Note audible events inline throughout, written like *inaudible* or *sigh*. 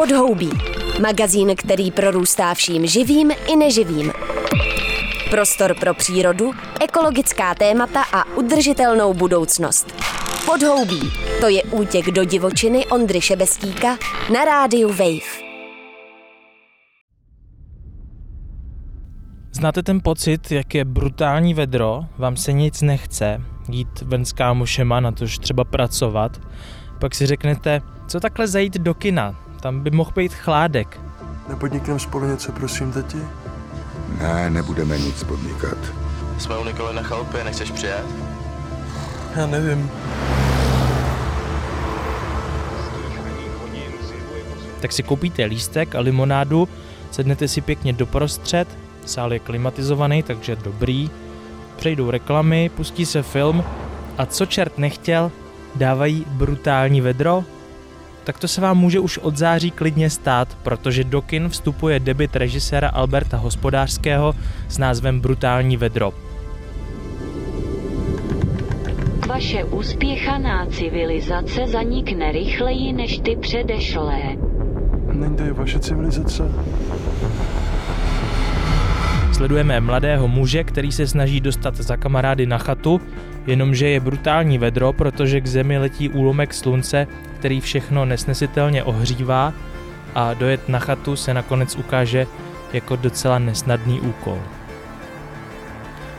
Podhoubí. Magazín, který prorůstá vším živým i neživým. Prostor pro přírodu, ekologická témata a udržitelnou budoucnost. Podhoubí. To je útěk do divočiny Ondry Šebestíka na rádiu Wave. Znáte ten pocit, jak je brutální vedro, vám se nic nechce, jít ven s kámošema, na tož třeba pracovat, pak si řeknete, co takhle zajít do kina, tam by mohl být chládek. Nepodnikneme spolu něco, prosím, tati? Ne, nebudeme nic podnikat. Jsme u Nikoly na chalupě, nechceš přijet? Já nevím. Tak si koupíte lístek a limonádu, sednete si pěkně doprostřed, sál je klimatizovaný, takže dobrý, přejdou reklamy, pustí se film a co čert nechtěl, dávají brutální vedro, tak to se vám může už od září klidně stát, protože do kin vstupuje debit režiséra Alberta Hospodářského s názvem Brutální vedro. Vaše uspěchaná civilizace zanikne rychleji než ty předešlé. Není to i vaše civilizace? Sledujeme mladého muže, který se snaží dostat za kamarády na chatu, jenomže je brutální vedro, protože k zemi letí úlomek slunce, který všechno nesnesitelně ohřívá a dojet na chatu se nakonec ukáže jako docela nesnadný úkol.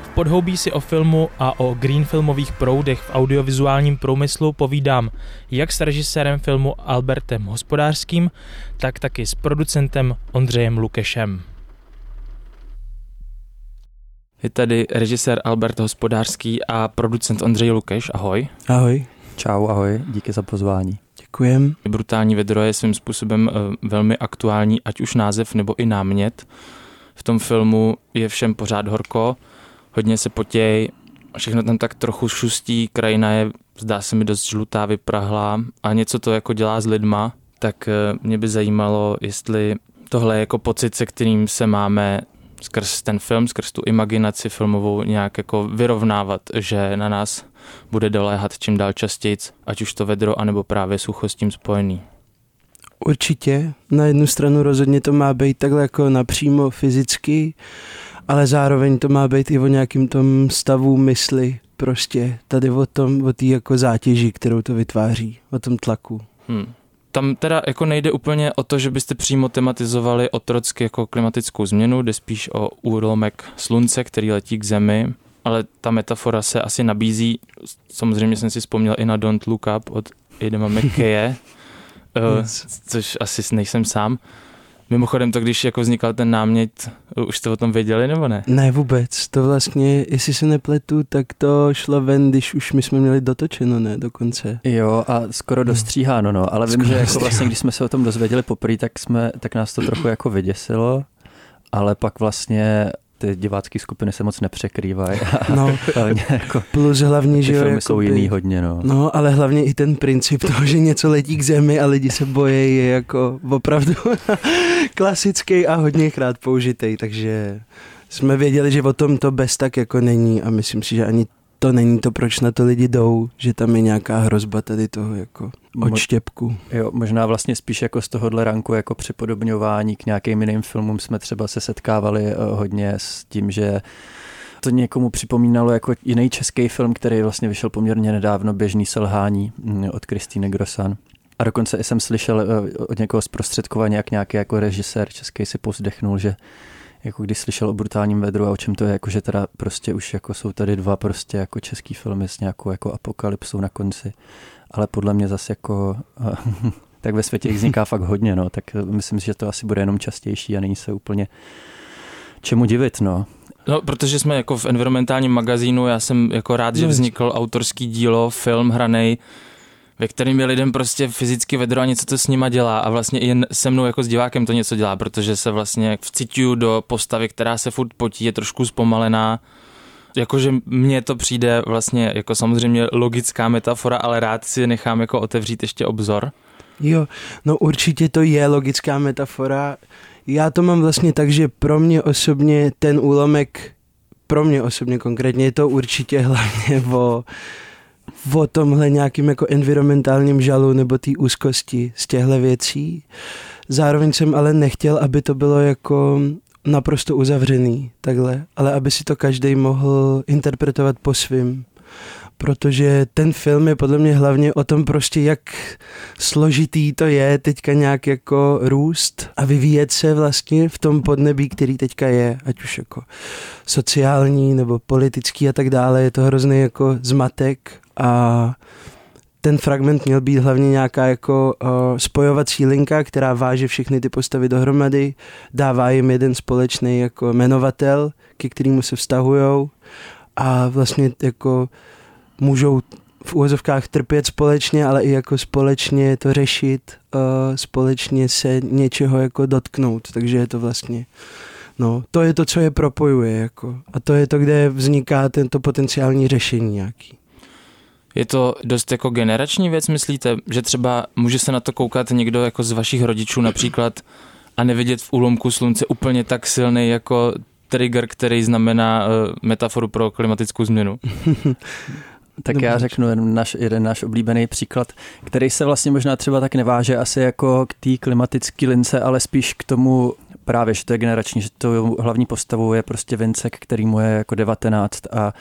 V podhoubí si o filmu a o green filmových proudech v audiovizuálním průmyslu povídám jak s režisérem filmu Albertem Hospodářským, tak taky s producentem Ondřejem Lukešem. Je tady režisér Albert Hospodářský a producent Ondřej Lukeš. Ahoj. Ahoj. Čau, ahoj, díky za pozvání. Děkujem. Brutální vedro je svým způsobem eh, velmi aktuální, ať už název nebo i námět. V tom filmu je všem pořád horko, hodně se potěj, všechno tam tak trochu šustí, krajina je, zdá se mi, dost žlutá, vyprahlá a něco to jako dělá s lidma, tak eh, mě by zajímalo, jestli tohle je jako pocit, se kterým se máme skrz ten film, skrz tu imaginaci filmovou nějak jako vyrovnávat, že na nás bude doléhat čím dál častěji, ať už to vedro, anebo právě sucho s tím spojený. Určitě. Na jednu stranu rozhodně to má být takhle jako napřímo fyzicky, ale zároveň to má být i o nějakým tom stavu mysli, prostě tady o tom, o té jako zátěži, kterou to vytváří, o tom tlaku. Hmm tam teda jako nejde úplně o to, že byste přímo tematizovali otrocky jako klimatickou změnu, jde spíš o úlomek slunce, který letí k zemi, ale ta metafora se asi nabízí, samozřejmě jsem si vzpomněl i na Don't Look Up od Idema *laughs* McKaye, eh, což asi nejsem sám, Mimochodem to, když jako vznikal ten námět, už jste o tom věděli nebo ne? Ne vůbec, to vlastně, jestli se nepletu, tak to šlo ven, když už my jsme měli dotočeno, ne, dokonce. Jo a skoro dostříháno, no, ale vím, skoro že jako vlastně, když jsme se o tom dozvěděli poprvé, tak, jsme, tak nás to trochu jako vyděsilo, ale pak vlastně ty divácké skupiny se moc nepřekrývají. No, *laughs* jako plus hlavně, že jo, filmy jsou jiný hodně, no. No, ale hlavně i ten princip toho, že něco letí k zemi a lidi se bojí, je jako opravdu *laughs* klasický a hodněkrát použitý, takže jsme věděli, že o tom to bez tak jako není a myslím si, že ani to není to, proč na to lidi jdou, že tam je nějaká hrozba tady toho jako odštěpku. Jo, možná vlastně spíš jako z tohohle ranku jako připodobňování k nějakým jiným filmům jsme třeba se setkávali eh, hodně s tím, že to někomu připomínalo jako jiný český film, který vlastně vyšel poměrně nedávno, Běžný selhání mm, od Kristýny Grosan. A dokonce jsem slyšel eh, od někoho zprostředkovaně, jak nějaký jako režisér český si povzdechnul, že jako když slyšel o brutálním vedru a o čem to je, jako že teda prostě už jako jsou tady dva prostě jako český filmy s nějakou jako apokalypsou na konci, ale podle mě zase jako *laughs* tak ve světě jich vzniká fakt hodně, no, tak myslím si, že to asi bude jenom častější a není se úplně čemu divit, no. No, protože jsme jako v environmentálním magazínu, já jsem jako rád, že no, vznikl autorský dílo, film hranej ve kterým je lidem prostě fyzicky vedro a něco to s nima dělá a vlastně i se mnou jako s divákem to něco dělá, protože se vlastně vcituju do postavy, která se furt potí, je trošku zpomalená, jakože mně to přijde vlastně jako samozřejmě logická metafora, ale rád si nechám jako otevřít ještě obzor. Jo, no určitě to je logická metafora. Já to mám vlastně tak, že pro mě osobně ten úlomek, pro mě osobně konkrétně je to určitě hlavně o o tomhle nějakým jako environmentálním žalu nebo té úzkosti z těchto věcí. Zároveň jsem ale nechtěl, aby to bylo jako naprosto uzavřený takhle, ale aby si to každý mohl interpretovat po svým protože ten film je podle mě hlavně o tom prostě, jak složitý to je teďka nějak jako růst a vyvíjet se vlastně v tom podnebí, který teďka je, ať už jako sociální nebo politický a tak dále, je to hrozný jako zmatek a ten fragment měl být hlavně nějaká jako uh, spojovací linka, která váže všechny ty postavy dohromady, dává jim jeden společný jako jmenovatel, ke kterému se vztahujou a vlastně jako můžou v úvozovkách trpět společně, ale i jako společně to řešit, uh, společně se něčeho jako dotknout, takže je to vlastně No, to je to, co je propojuje, jako. A to je to, kde vzniká tento potenciální řešení nějaký. Je to dost jako generační věc, myslíte? Že třeba může se na to koukat někdo jako z vašich rodičů například a nevidět v úlomku slunce úplně tak silný jako trigger, který znamená uh, metaforu pro klimatickou změnu? *laughs* Tak Dobře. já řeknu jeden náš, jeden náš oblíbený příklad, který se vlastně možná třeba tak neváže asi jako k té klimatické lince, ale spíš k tomu právě, že to je generační, že to hlavní postavou je prostě Vincek, který mu je jako 19 a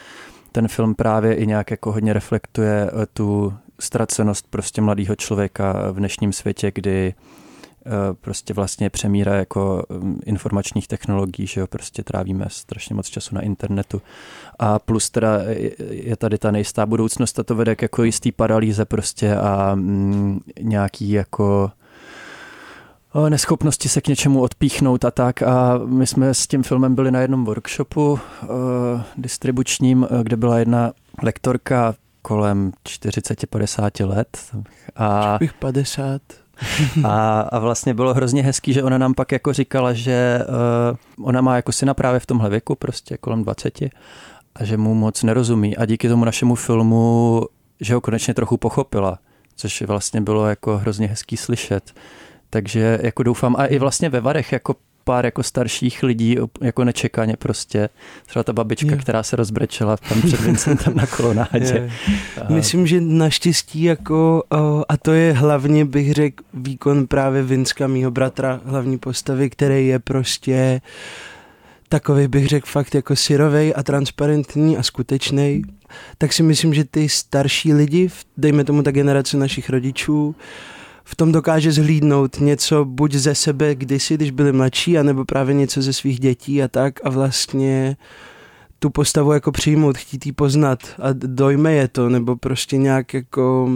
ten film právě i nějak jako hodně reflektuje eh, tu ztracenost prostě mladého člověka v dnešním světě, kdy prostě vlastně přemíra jako mm, informačních technologií, že jo, prostě trávíme strašně moc času na internetu. A plus teda je tady ta nejistá budoucnost a to vede k jako jistý paralýze prostě a mm, nějaký jako neschopnosti se k něčemu odpíchnout a tak. A my jsme s tím filmem byli na jednom workshopu uh, distribučním, kde byla jedna lektorka kolem 40-50 let. A, bych 50. *laughs* a, a vlastně bylo hrozně hezký, že ona nám pak jako říkala, že uh, ona má jako syna právě v tomhle věku, prostě kolem 20 a že mu moc nerozumí a díky tomu našemu filmu, že ho konečně trochu pochopila, což vlastně bylo jako hrozně hezký slyšet. Takže jako doufám, a i vlastně ve Varech jako pár jako starších lidí jako nečekaně prostě. Třeba ta babička, je. která se rozbrečela tam před Vincentem na kolonádě. *laughs* Myslím, že naštěstí jako, a to je hlavně bych řekl výkon právě Vinska, mýho bratra, hlavní postavy, který je prostě takový bych řekl fakt jako syrovej a transparentní a skutečný, tak si myslím, že ty starší lidi, dejme tomu ta generace našich rodičů, v tom dokáže zhlídnout něco buď ze sebe kdysi, když byli mladší, anebo právě něco ze svých dětí a tak a vlastně tu postavu jako přijmout, chtít ji poznat a dojme je to, nebo prostě nějak jako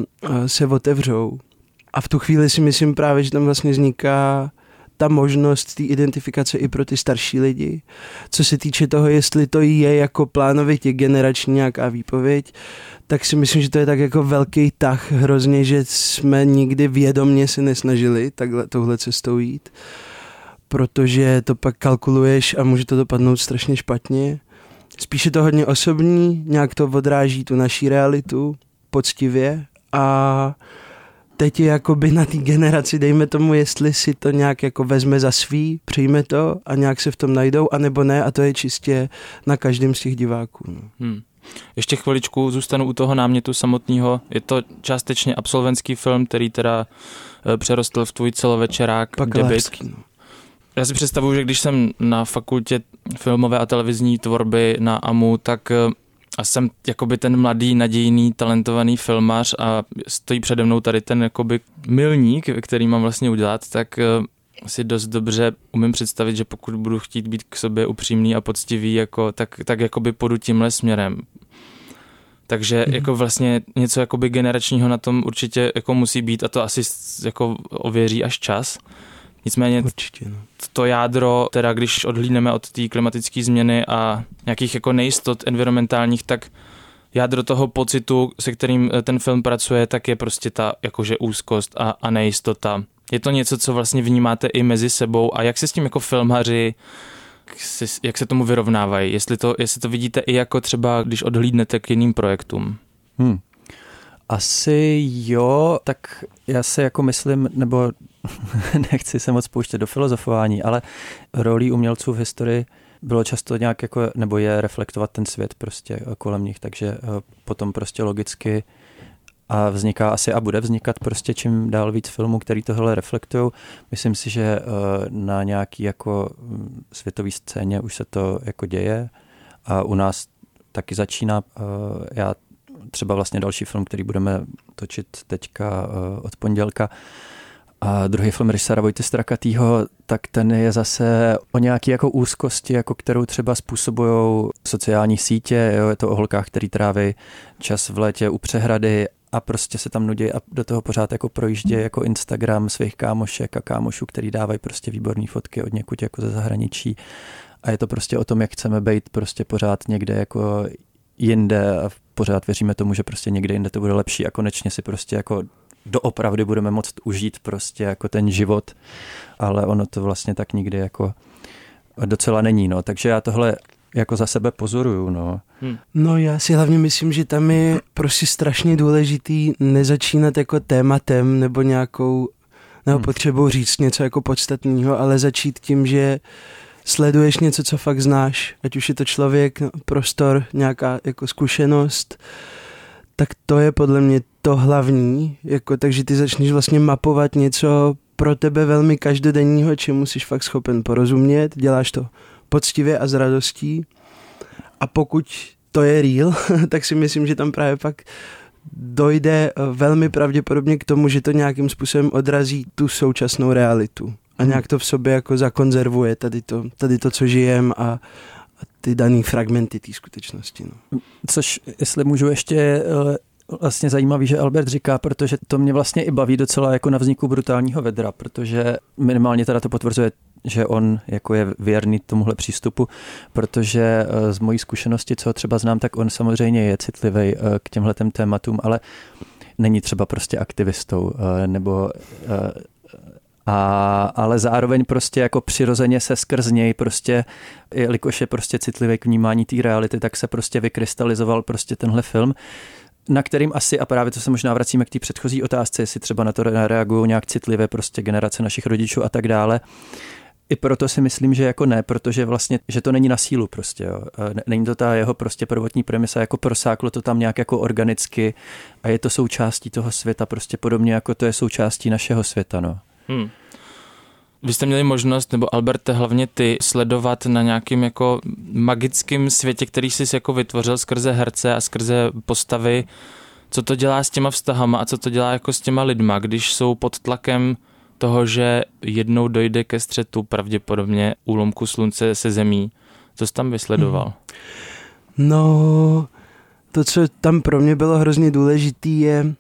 se otevřou. A v tu chvíli si myslím právě, že tam vlastně vzniká ta možnost té identifikace i pro ty starší lidi. Co se týče toho, jestli to je jako plánovitě generační nějaká výpověď, tak si myslím, že to je tak jako velký tah hrozně, že jsme nikdy vědomně se nesnažili takhle touhle cestou jít, protože to pak kalkuluješ a může to dopadnout strašně špatně. Spíše to hodně osobní, nějak to odráží tu naší realitu poctivě a teď je jakoby na té generaci, dejme tomu, jestli si to nějak jako vezme za svý, přijme to a nějak se v tom najdou, anebo ne a to je čistě na každém z těch diváků. No. Hmm. Ještě chviličku zůstanu u toho námětu samotného. Je to částečně absolventský film, který teda e, přerostl v tvůj celovečerák debit. No. Já si představuju, že když jsem na fakultě filmové a televizní tvorby na AMU, tak e, a jsem jakoby ten mladý, nadějný, talentovaný filmař a stojí přede mnou tady ten jakoby milník, který mám vlastně udělat, tak e, si dost dobře umím představit, že pokud budu chtít být k sobě upřímný a poctivý, jako, tak, tak jakoby půjdu tímhle směrem. Takže mm. jako vlastně něco jakoby generačního na tom určitě jako musí být a to asi jako ověří až čas. Nicméně Určitě, no. to jádro, teda když odhlídneme od té klimatické změny a nějakých jako nejistot environmentálních, tak jádro toho pocitu, se kterým eh, ten film pracuje, tak je prostě ta jakože úzkost a, a nejistota. Je to něco, co vlastně vnímáte i mezi sebou a jak se s tím jako filmaři jak se tomu vyrovnávají? Jestli to, jestli to vidíte i jako třeba, když odhlídnete k jiným projektům? Hmm. Asi jo, tak já se jako myslím, nebo *laughs* nechci se moc pouštět do filozofování, ale rolí umělců v historii bylo často nějak jako, nebo je reflektovat ten svět prostě kolem nich, takže eh, potom prostě logicky a vzniká asi a bude vznikat prostě čím dál víc filmů, který tohle reflektují. Myslím si, že eh, na nějaký jako mm, světový scéně už se to jako děje a u nás taky začíná. Eh, já třeba vlastně další film, který budeme točit teďka od pondělka, a druhý film režiséra Vojty Strakatýho, tak ten je zase o nějaké jako úzkosti, jako kterou třeba způsobují sociální sítě. Jo? Je to o holkách, který tráví čas v létě u přehrady a prostě se tam nudí a do toho pořád jako projíždě jako Instagram svých kámošek a kámošů, který dávají prostě výborné fotky od někud jako ze zahraničí. A je to prostě o tom, jak chceme být prostě pořád někde jako jinde a pořád věříme tomu, že prostě někde jinde to bude lepší a konečně si prostě jako doopravdy budeme moct užít prostě jako ten život, ale ono to vlastně tak nikdy jako docela není, no. Takže já tohle jako za sebe pozoruju, no. Hmm. No já si hlavně myslím, že tam je prostě strašně důležitý nezačínat jako tématem nebo nějakou, nebo hmm. potřebou říct něco jako podstatného, ale začít tím, že sleduješ něco, co fakt znáš, ať už je to člověk, prostor, nějaká jako zkušenost, tak to je podle mě to hlavní, jako, takže ty začneš vlastně mapovat něco pro tebe velmi každodenního, čemu jsi fakt schopen porozumět, děláš to poctivě a s radostí a pokud to je real, *laughs* tak si myslím, že tam právě pak dojde eh, velmi pravděpodobně k tomu, že to nějakým způsobem odrazí tu současnou realitu a hmm. nějak to v sobě jako zakonzervuje tady to, tady to co žijem a, a ty dané fragmenty té skutečnosti. No. Což, jestli můžu ještě eh, vlastně zajímavý, že Albert říká, protože to mě vlastně i baví docela jako na vzniku brutálního vedra, protože minimálně teda to potvrzuje že on jako je věrný tomuhle přístupu, protože eh, z mojí zkušenosti, co třeba znám, tak on samozřejmě je citlivý eh, k těmhle tématům, ale není třeba prostě aktivistou eh, nebo a, ale zároveň prostě jako přirozeně se skrz něj prostě, jelikož je prostě citlivý k vnímání té reality, tak se prostě vykrystalizoval prostě tenhle film, na kterým asi, a právě to se možná vracíme k té předchozí otázce, jestli třeba na to reagují nějak citlivě prostě generace našich rodičů a tak dále. I proto si myslím, že jako ne, protože vlastně, že to není na sílu prostě, jo. Není to ta jeho prostě prvotní premisa, jako prosáklo to tam nějak jako organicky a je to součástí toho světa, prostě podobně jako to je součástí našeho světa, no. Hmm. Vy jste měli možnost, nebo Alberte, hlavně ty, sledovat na nějakým jako magickém světě, který jsi jako vytvořil skrze herce a skrze postavy, co to dělá s těma vztahama a co to dělá jako s těma lidma, když jsou pod tlakem toho, že jednou dojde ke střetu pravděpodobně úlomku slunce se zemí. Co jsi tam vysledoval? Hmm. No, to, co tam pro mě bylo hrozně důležité, je,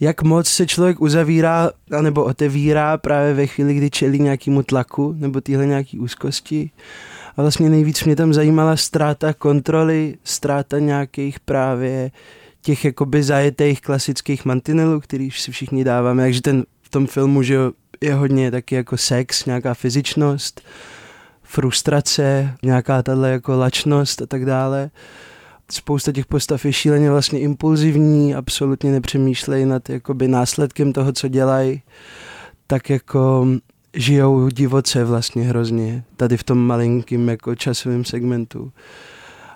jak moc se člověk uzavírá nebo otevírá právě ve chvíli, kdy čelí nějakému tlaku nebo tyhle nějaký úzkosti. A vlastně nejvíc mě tam zajímala ztráta kontroly, ztráta nějakých právě těch jakoby zajetých klasických mantinelů, který si všichni dáváme. Takže ten v tom filmu, že je hodně taky jako sex, nějaká fyzičnost, frustrace, nějaká tahle jako lačnost a tak dále. Spousta těch postav je šíleně vlastně impulzivní, absolutně nepřemýšlejí nad jakoby následkem toho, co dělají, tak jako žijou divoce vlastně hrozně, tady v tom malinkým jako časovém segmentu.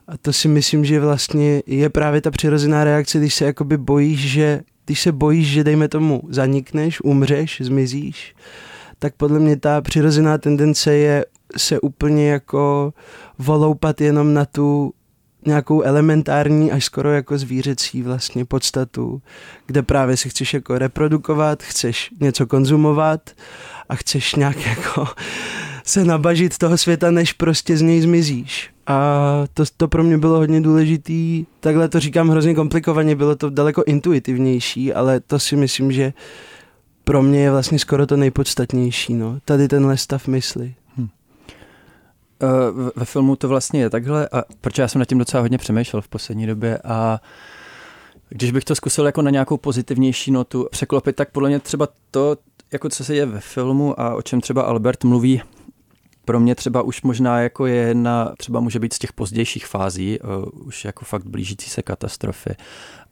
A to si myslím, že vlastně je právě ta přirozená reakce, když se jakoby bojíš, že když se bojíš, že dejme tomu zanikneš, umřeš, zmizíš, tak podle mě ta přirozená tendence je se úplně jako voloupat jenom na tu nějakou elementární až skoro jako zvířecí vlastně podstatu, kde právě si chceš jako reprodukovat, chceš něco konzumovat a chceš nějak *laughs* jako se nabažit toho světa, než prostě z něj zmizíš. A to, to pro mě bylo hodně důležitý. Takhle to říkám hrozně komplikovaně, bylo to daleko intuitivnější, ale to si myslím, že pro mě je vlastně skoro to nejpodstatnější. No. Tady tenhle stav mysli. Uh, ve filmu to vlastně je takhle, a protože já jsem nad tím docela hodně přemýšlel v poslední době a když bych to zkusil jako na nějakou pozitivnější notu překlopit, tak podle mě třeba to, jako co se je ve filmu a o čem třeba Albert mluví, pro mě třeba už možná jako je jedna, třeba může být z těch pozdějších fází, uh, už jako fakt blížící se katastrofy.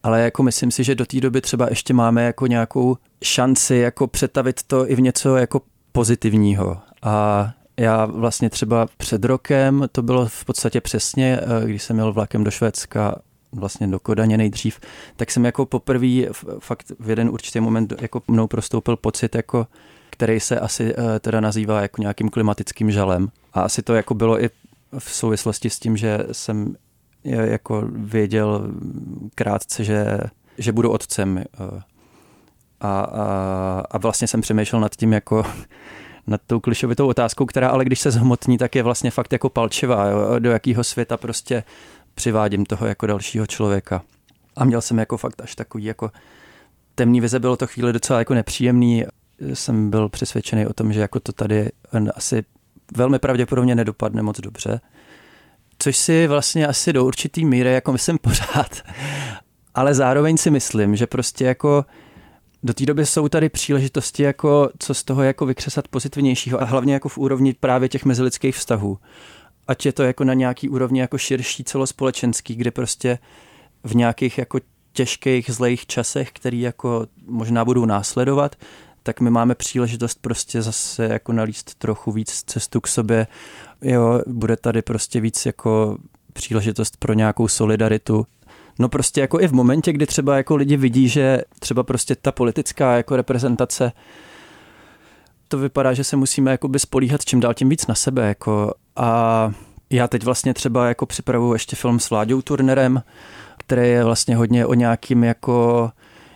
Ale jako myslím si, že do té doby třeba ještě máme jako nějakou šanci jako přetavit to i v něco jako pozitivního. A Já vlastně třeba před rokem, to bylo v podstatě přesně, eh, když jsem jel vlakem do Švédska, vlastně do Kodaně nejdřív, tak jsem jako poprvé fakt v jeden určitý moment jako mnou prostoupil pocit, jako, který se asi eh, teda nazývá jako nějakým klimatickým žalem. A asi to jako bylo i v souvislosti s tím, že jsem jako věděl krátce, že, že budu otcem. Eh, a, a, a vlastně jsem přemýšlel nad tím jako nad tou klišovitou otázkou, která ale když se zhmotní, tak je vlastně fakt jako palčivá, jo? do jakého světa prostě přivádím toho jako dalšího člověka. A měl jsem jako fakt až takový jako temný vize, bylo to chvíli docela jako nepříjemný. Jsem byl přesvědčený o tom, že jako to tady asi velmi pravděpodobně nedopadne moc dobře. Což si vlastně asi do určitý míry jako myslím pořád. *laughs* Ale zároveň si myslím, že prostě jako do té doby jsou tady příležitosti, jako co z toho jako vykřesat pozitivnějšího a hlavně jako v úrovni právě těch mezilidských vztahů. Ať je to jako na nějaký úrovni jako širší celospolečenský, kde prostě v nějakých jako těžkých, zlejch časech, který jako možná budou následovat, tak my máme příležitost prostě zase jako nalíst trochu víc cestu k sobě. Jo, bude tady prostě víc jako příležitost pro nějakou solidaritu. No prostě jako i v momentě, kdy třeba jako lidi vidí, že třeba prostě ta politická jako reprezentace to vypadá, že se musíme jakoby spolíhat čím dál tím víc na sebe. Jako a já teď vlastně třeba jako připravuju ještě film s Vláďou Turnerem, který je vlastně hodně o nějakým jako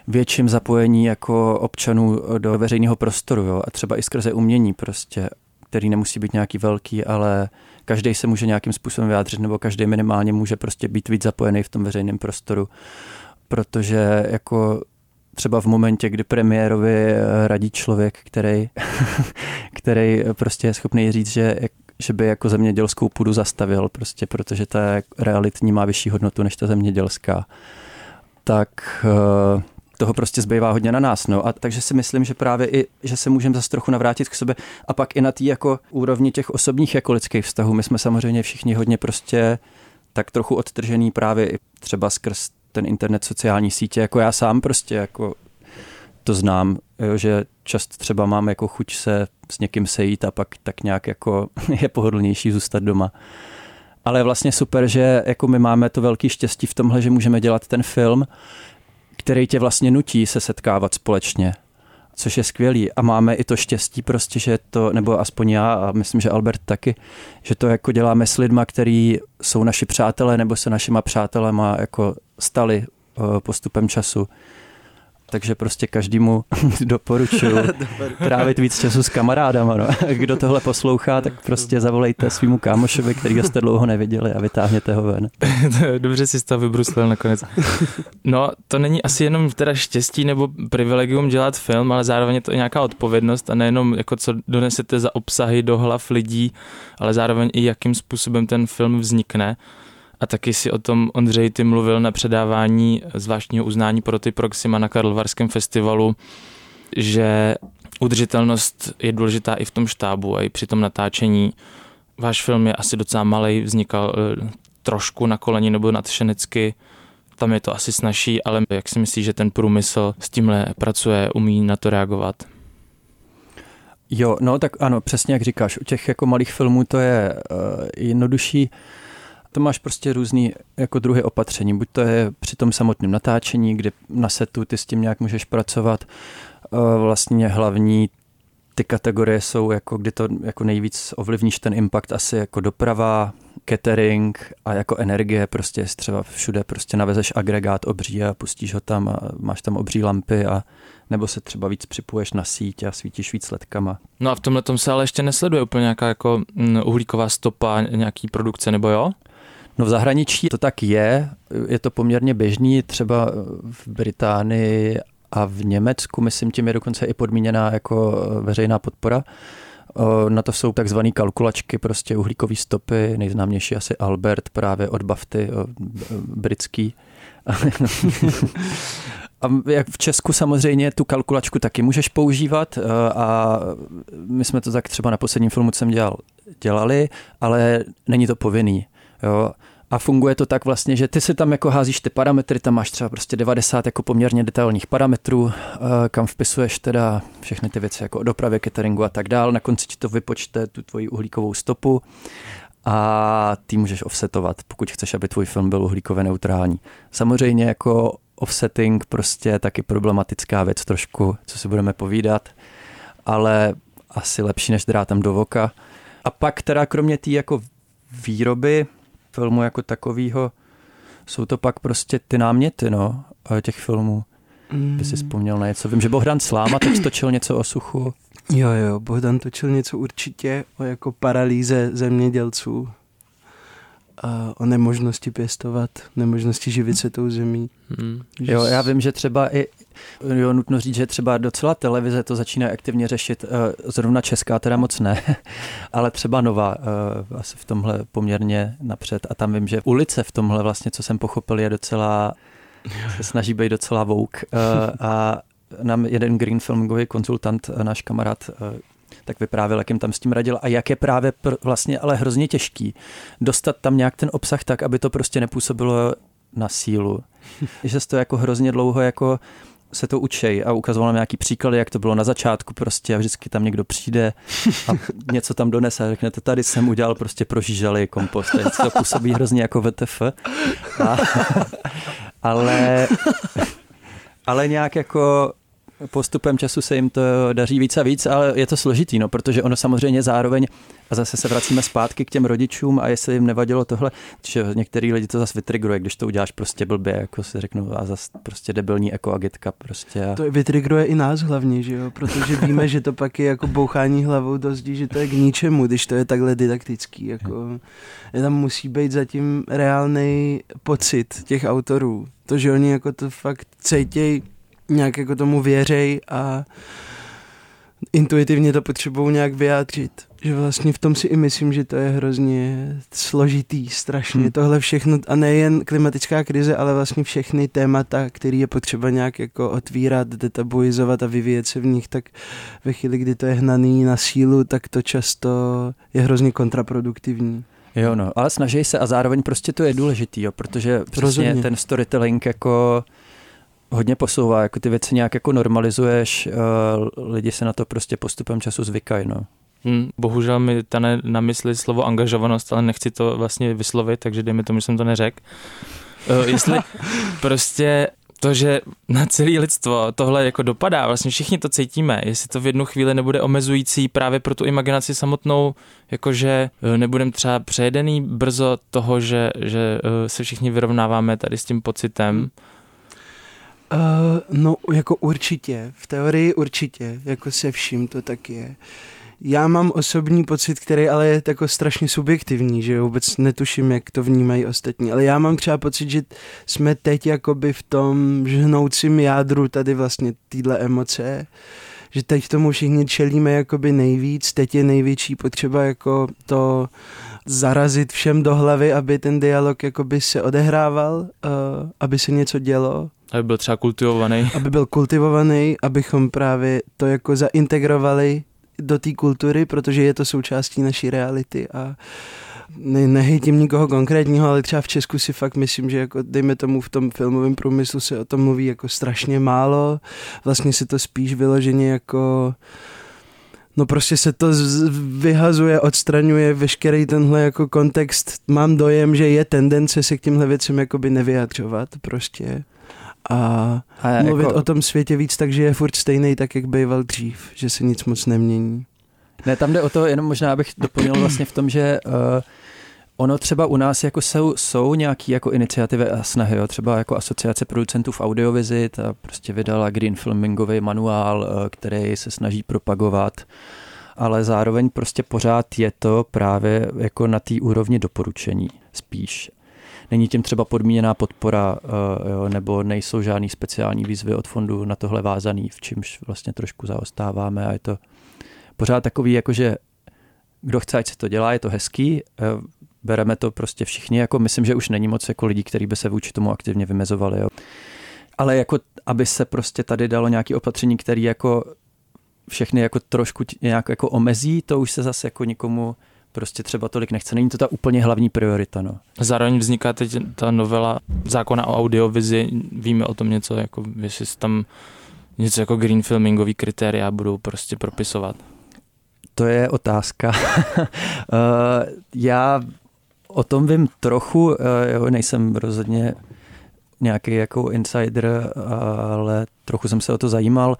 větším zapojení jako občanů do veřejného prostoru jo? a třeba i skrze umění prostě, který nemusí být nějaký velký, ale každý se může nějakým způsobem vyjádřit nebo každý minimálně může prostě být víc zapojený v tom veřejném prostoru, protože jako třeba v momentě, kdy premiérovi radí člověk, který, *laughs* který prostě je schopný říct, že, že by jako zemědělskou půdu zastavil, prostě protože ta realitní má vyšší hodnotu než ta zemědělská, tak eh, toho prostě zbývá hodně na nás. No. A takže si myslím, že právě i, že se můžeme zase trochu navrátit k sobě a pak i na té jako úrovni těch osobních jako lidských vztahů. My jsme samozřejmě všichni hodně prostě tak trochu odtržený právě třeba skrz ten internet, sociální sítě, jako já sám prostě jako to znám, jo, že často třeba mám jako chuť se s někým sejít a pak tak nějak jako *laughs* je pohodlnější zůstat doma. Ale je vlastně super, že jako my máme to velký štěstí v tomhle, že můžeme dělat ten film, který tě vlastně nutí se setkávat společně, což je skvělý. A máme i to štěstí prostě, že to, nebo aspoň já a myslím, že Albert taky, že to jako děláme s lidma, který jsou naši přátelé nebo se našima přátelema jako stali eh, postupem času takže prostě každému *laughs* *laughs* doporučuju trávit víc času s kamarádama. No. *laughs* Kdo tohle poslouchá, tak prostě zavolejte svýmu kámošovi, který jste dlouho neviděli a vytáhněte ho ven. Dobře si to vybruslil nakonec. No, to není asi jenom teda štěstí nebo privilegium dělat film, ale zároveň je to nějaká odpovědnost a nejenom jako co donesete za obsahy do hlav lidí, ale zároveň i jakým způsobem ten film vznikne. A taky si o tom Ondřej ty mluvil na předávání zvláštního uznání pro ty Proxima na Karlovarském festivalu, že udržitelnost je důležitá i v tom štábu a i při tom natáčení. Váš film je asi docela malý, vznikal eh, trošku na koleni nebo nadšenecky, tam je to asi snažší, ale jak si myslíš, že ten průmysl s tímhle pracuje, umí na to reagovat? Jo, no tak ano, přesně jak říkáš, u těch jako malých filmů to je uh, jednodušší. To máš prostě různý jako druhy opatření. Buď to je při tom samotném natáčení, kdy na setu ty s tím nějak můžeš pracovat. Eh, vlastně hlavní ty kategorie jsou, jako kdy to jako nejvíc ovlivníš ten impact asi jako doprava, catering a jako energie, prostě třeba všude prostě navezeš agregát obří a pustíš ho tam a máš tam obří lampy a nebo se třeba víc připuješ na síť a svítíš víc ledkama. No a v tomhle tom se ale ještě nesleduje úplně nějaká jako mm, uhlíková stopa nějaký produkce, nebo jo? No v zahraničí to tak je, je to poměrně běžný, třeba v Británii a v Německu, myslím, tím je dokonce i podmíněná jako veřejná podpora. Na to jsou takzvané kalkulačky, prostě uhlíkové stopy, nejznámější asi Albert právě od Bafty, britský. *laughs* A jak v Česku samozřejmě tu kalkulačku taky můžeš používat a my jsme to tak třeba na posledním filmu, co jsem dělal, dělali, ale není to povinný. Jo? A funguje to tak vlastně, že ty si tam jako házíš ty parametry, tam máš třeba prostě 90 jako poměrně detailních parametrů, eh, kam vpisuješ teda všechny ty věci jako o dopravě, cateringu a tak dál. Na konci ti to vypočte tu tvoji uhlíkovou stopu a ty můžeš offsetovat, pokud chceš, aby tvůj film byl uhlíkově neutrální. Samozřejmě jako offsetting prostě taky problematická věc trošku, co si budeme povídat, ale asi lepší než drátem do voka. A pak teda kromě té jako výroby filmu jako takového, jsou to pak prostě ty náměty, no, těch filmů. Mm. By si vzpomněl na něco. Vím, že Bohdan Sláma teď točil něco o suchu. Jo, jo, Bohdan točil něco určitě o jako paralýze zemědělců. A o nemožnosti pěstovat, nemožnosti živit se tou zemí. Hmm. Jo, já vím, že třeba i jo, nutno říct, že třeba docela televize to začíná aktivně řešit, zrovna česká teda moc ne, *laughs* ale třeba nová asi v tomhle poměrně napřed a tam vím, že ulice v tomhle vlastně, co jsem pochopil, je docela se snaží být docela vouk a nám jeden green filmingový konzultant, náš kamarád, tak vyprávěl, jak jim tam s tím radil a jak je právě pr- vlastně ale hrozně těžký dostat tam nějak ten obsah tak, aby to prostě nepůsobilo na sílu. *laughs* že se to jako hrozně dlouho jako se to učej a ukazoval nám nějaký příklady, jak to bylo na začátku prostě a vždycky tam někdo přijde a *laughs* něco tam donese a řekne, to tady jsem udělal prostě prožížalý kompost. A to působí hrozně jako VTF. A, *laughs* ale, ale nějak jako postupem času se jim to daří víc a víc, ale je to složitý, no, protože ono samozřejmě zároveň, a zase se vracíme zpátky k těm rodičům a jestli jim nevadilo tohle, že některý lidi to zase vytrigruje, když to uděláš prostě blbě, jako si řeknu, a zase prostě debilní ekoagitka prostě. A... To vytrigruje i nás hlavně, že jo, protože víme, že to pak je jako bouchání hlavou do zdí, že to je k ničemu, když to je takhle didaktický, jako je tam musí být zatím reálný pocit těch autorů, to, že oni jako to fakt cítějí nějak jako tomu věřej a intuitivně to potřebují nějak vyjádřit. Že vlastně v tom si i myslím, že to je hrozně složitý, strašně. Hmm. Tohle všechno, a nejen klimatická krize, ale vlastně všechny témata, které je potřeba nějak jako otvírat, detabuizovat a vyvíjet se v nich, tak ve chvíli, kdy to je hnaný na sílu, tak to často je hrozně kontraproduktivní. Jo, no, ale snaží se a zároveň prostě to je důležitý, jo, protože přesně Rozhodně. ten storytelling jako hodně posouvá, jako ty věci nějak jako normalizuješ, uh, lidi se na to prostě postupem času zvykají, no. Hmm, bohužel mi tane na mysli slovo angažovanost, ale nechci to vlastně vyslovit, takže dejme tomu, že jsem to neřekl. Uh, jestli *laughs* prostě to, že na celé lidstvo tohle jako dopadá, vlastně všichni to cítíme, jestli to v jednu chvíli nebude omezující právě pro tu imaginaci samotnou, jakože nebudem třeba přejedený brzo toho, že, že se všichni vyrovnáváme tady s tím pocitem, Uh, no, jako určitě. V teorii určitě. Jako se vším to tak je. Já mám osobní pocit, který ale je jako strašně subjektivní, že vůbec netuším, jak to vnímají ostatní. Ale já mám třeba pocit, že jsme teď jakoby v tom žhnoucím jádru tady vlastně týhle emoce, že teď tomu všichni čelíme jakoby nejvíc, teď je největší potřeba jako to zarazit všem do hlavy, aby ten dialog jakoby se odehrával, uh, aby se něco dělo aby byl třeba kultivovaný. Aby byl kultivovaný, abychom právě to jako zaintegrovali do té kultury, protože je to součástí naší reality a ne, nehejtím nikoho konkrétního, ale třeba v Česku si fakt myslím, že jako dejme tomu v tom filmovém průmyslu se o tom mluví jako strašně málo. Vlastně se to spíš vyloženě jako No prostě se to vyhazuje, odstraňuje veškerý tenhle jako kontext. Mám dojem, že je tendence se k těmhle věcem jakoby nevyjadřovat prostě a, a mluvit jako... o tom světě víc tak, že je furt stejný tak, jak býval dřív, že se nic moc nemění. Ne, tam jde o to, jenom možná bych doplnil vlastně v tom, že uh, ono třeba u nás jako jsou, jsou nějaké jako iniciativy a snahy, jo, třeba jako asociace producentů v audiovizi, ta prostě vydala Green Filmingový manuál, uh, který se snaží propagovat ale zároveň prostě pořád je to právě jako na té úrovni doporučení spíš není tím třeba podmíněná podpora eh, jo, nebo nejsou žádný speciální výzvy od fondu na tohle vázaný, v čemž vlastně trošku zaostáváme a je to pořád takový, jakože kdo chce, ať se to dělá, je to hezký, eh, bereme to prostě všichni, jako myslím, že už není moc jako lidí, kteří by se vůči tomu aktivně vymezovali. Jo. Ale jako, aby se prostě tady dalo nějaké opatření, které jako všechny jako trošku nějak jako omezí, to už se zase jako nikomu prostě třeba tolik nechce. Není to ta úplně hlavní priorita. No. Zároveň vzniká teď ta novela zákona o audiovizi. Víme o tom něco, jako jestli se tam něco jako green filmingový kritéria budou prostě propisovat. To je otázka. *laughs* Eh, já o tom vím trochu, eh, jo, nejsem rozhodně nějaký jako insider, ale trochu jsem se o to zajímal.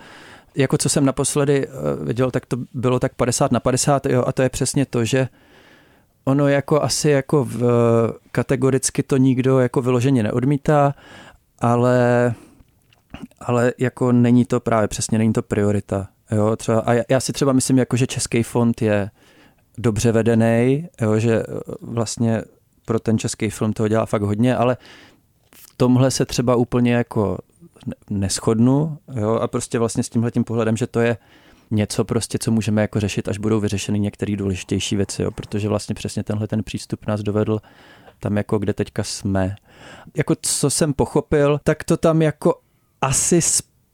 Jako co jsem naposledy eh, viděl, tak to bylo tak 50 na 50, jo, a to je přesně to, že ono jako asi jako v, kategoricky to nikdo jako vyloženě neodmítá, ale, ale jako není to právě přesně, není to priorita. Jo, třeba, a já si třeba myslím, jako, že Český fond je dobře vedený, jo, že eh, vlastně pro ten český film toho dělá fakt hodně, ale v tomhle se třeba úplně jako neschodnu jo, a prostě vlastně s tímhle tím pohledem, že to je něco prostě, co můžeme jako řešit, až budou vyřešeny některé důležitější věci, jo, protože vlastně přesně tenhle ten přístup nás dovedl tam jako kde teďka jsme. Jako co jsem pochopil, tak to tam jako asi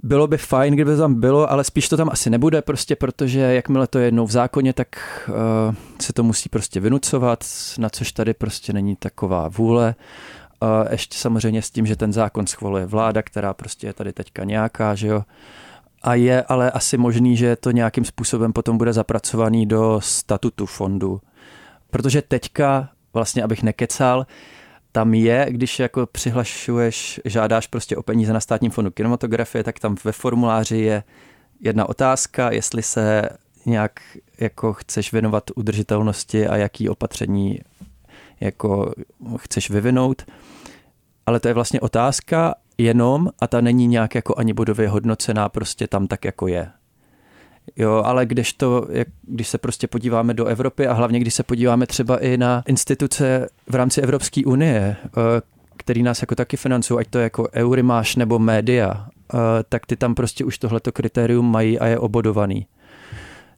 bylo by fajn, kdyby to tam bylo, ale spíš to tam asi nebude, prostě protože jakmile to je jednou v zákoně, tak uh, se to musí prostě vynucovat, na což tady prostě není taková vůle. Uh, ještě samozřejmě s tím, že ten zákon schvaluje vláda, která prostě je tady teďka nějaká, že jo. A je ale asi možný, že to nějakým způsobem potom bude zapracovaný do statutu fondu. Protože teďka, vlastně abych nekecal, tam je, když jako přihlašuješ, žádáš prostě o peníze na státním fondu kinematografie, tak tam ve formuláři je jedna otázka, jestli se nějak jako chceš věnovat udržitelnosti a jaký opatření jako chceš vyvinout. Ale to je vlastně otázka jenom a ta není nějak jako ani bodově hodnocená, prostě tam tak jako je. Jo, ale když, to, jak, když se prostě podíváme do Evropy a hlavně když se podíváme třeba i na instituce v rámci Evropské unie, eh, který nás jako taky financují, ať to je jako Eurimáš nebo média, eh, tak ty tam prostě už tohleto kritérium mají a je obodovaný.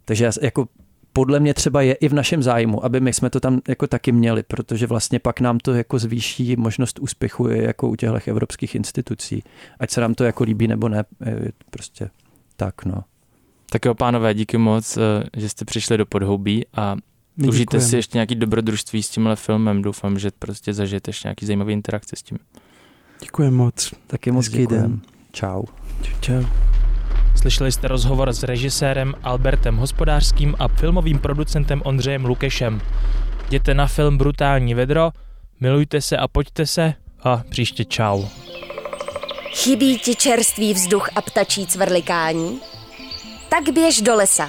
Takže jako podle mě třeba je i v našem zájmu, aby my jsme to tam jako taky měli, protože vlastně pak nám to jako zvýší možnost úspěchu jako u těchto evropských institucí. Ať se nám to jako líbí nebo ne, prostě tak no. Tak jo, pánové, díky moc, eh, že jste přišli do Podhoubí a My užijte děkujeme. si ještě nějaký dobrodružství s tímhle filmem. Doufám, že prostě zažijete ještě nějaký zajímavý interakce s tím. Děkuji moc. Taky moc děkuji. Čau. Čau. Slyšeli jste rozhovor s režisérem Albertem Hospodářským a filmovým producentem Ondřejem Lukešem. Jděte na film Brutální vedro, milujte se a pojďte se a příště čau. Chybí ti čerstvý vzduch a ptačí cvrlikání? tak běž do lesa.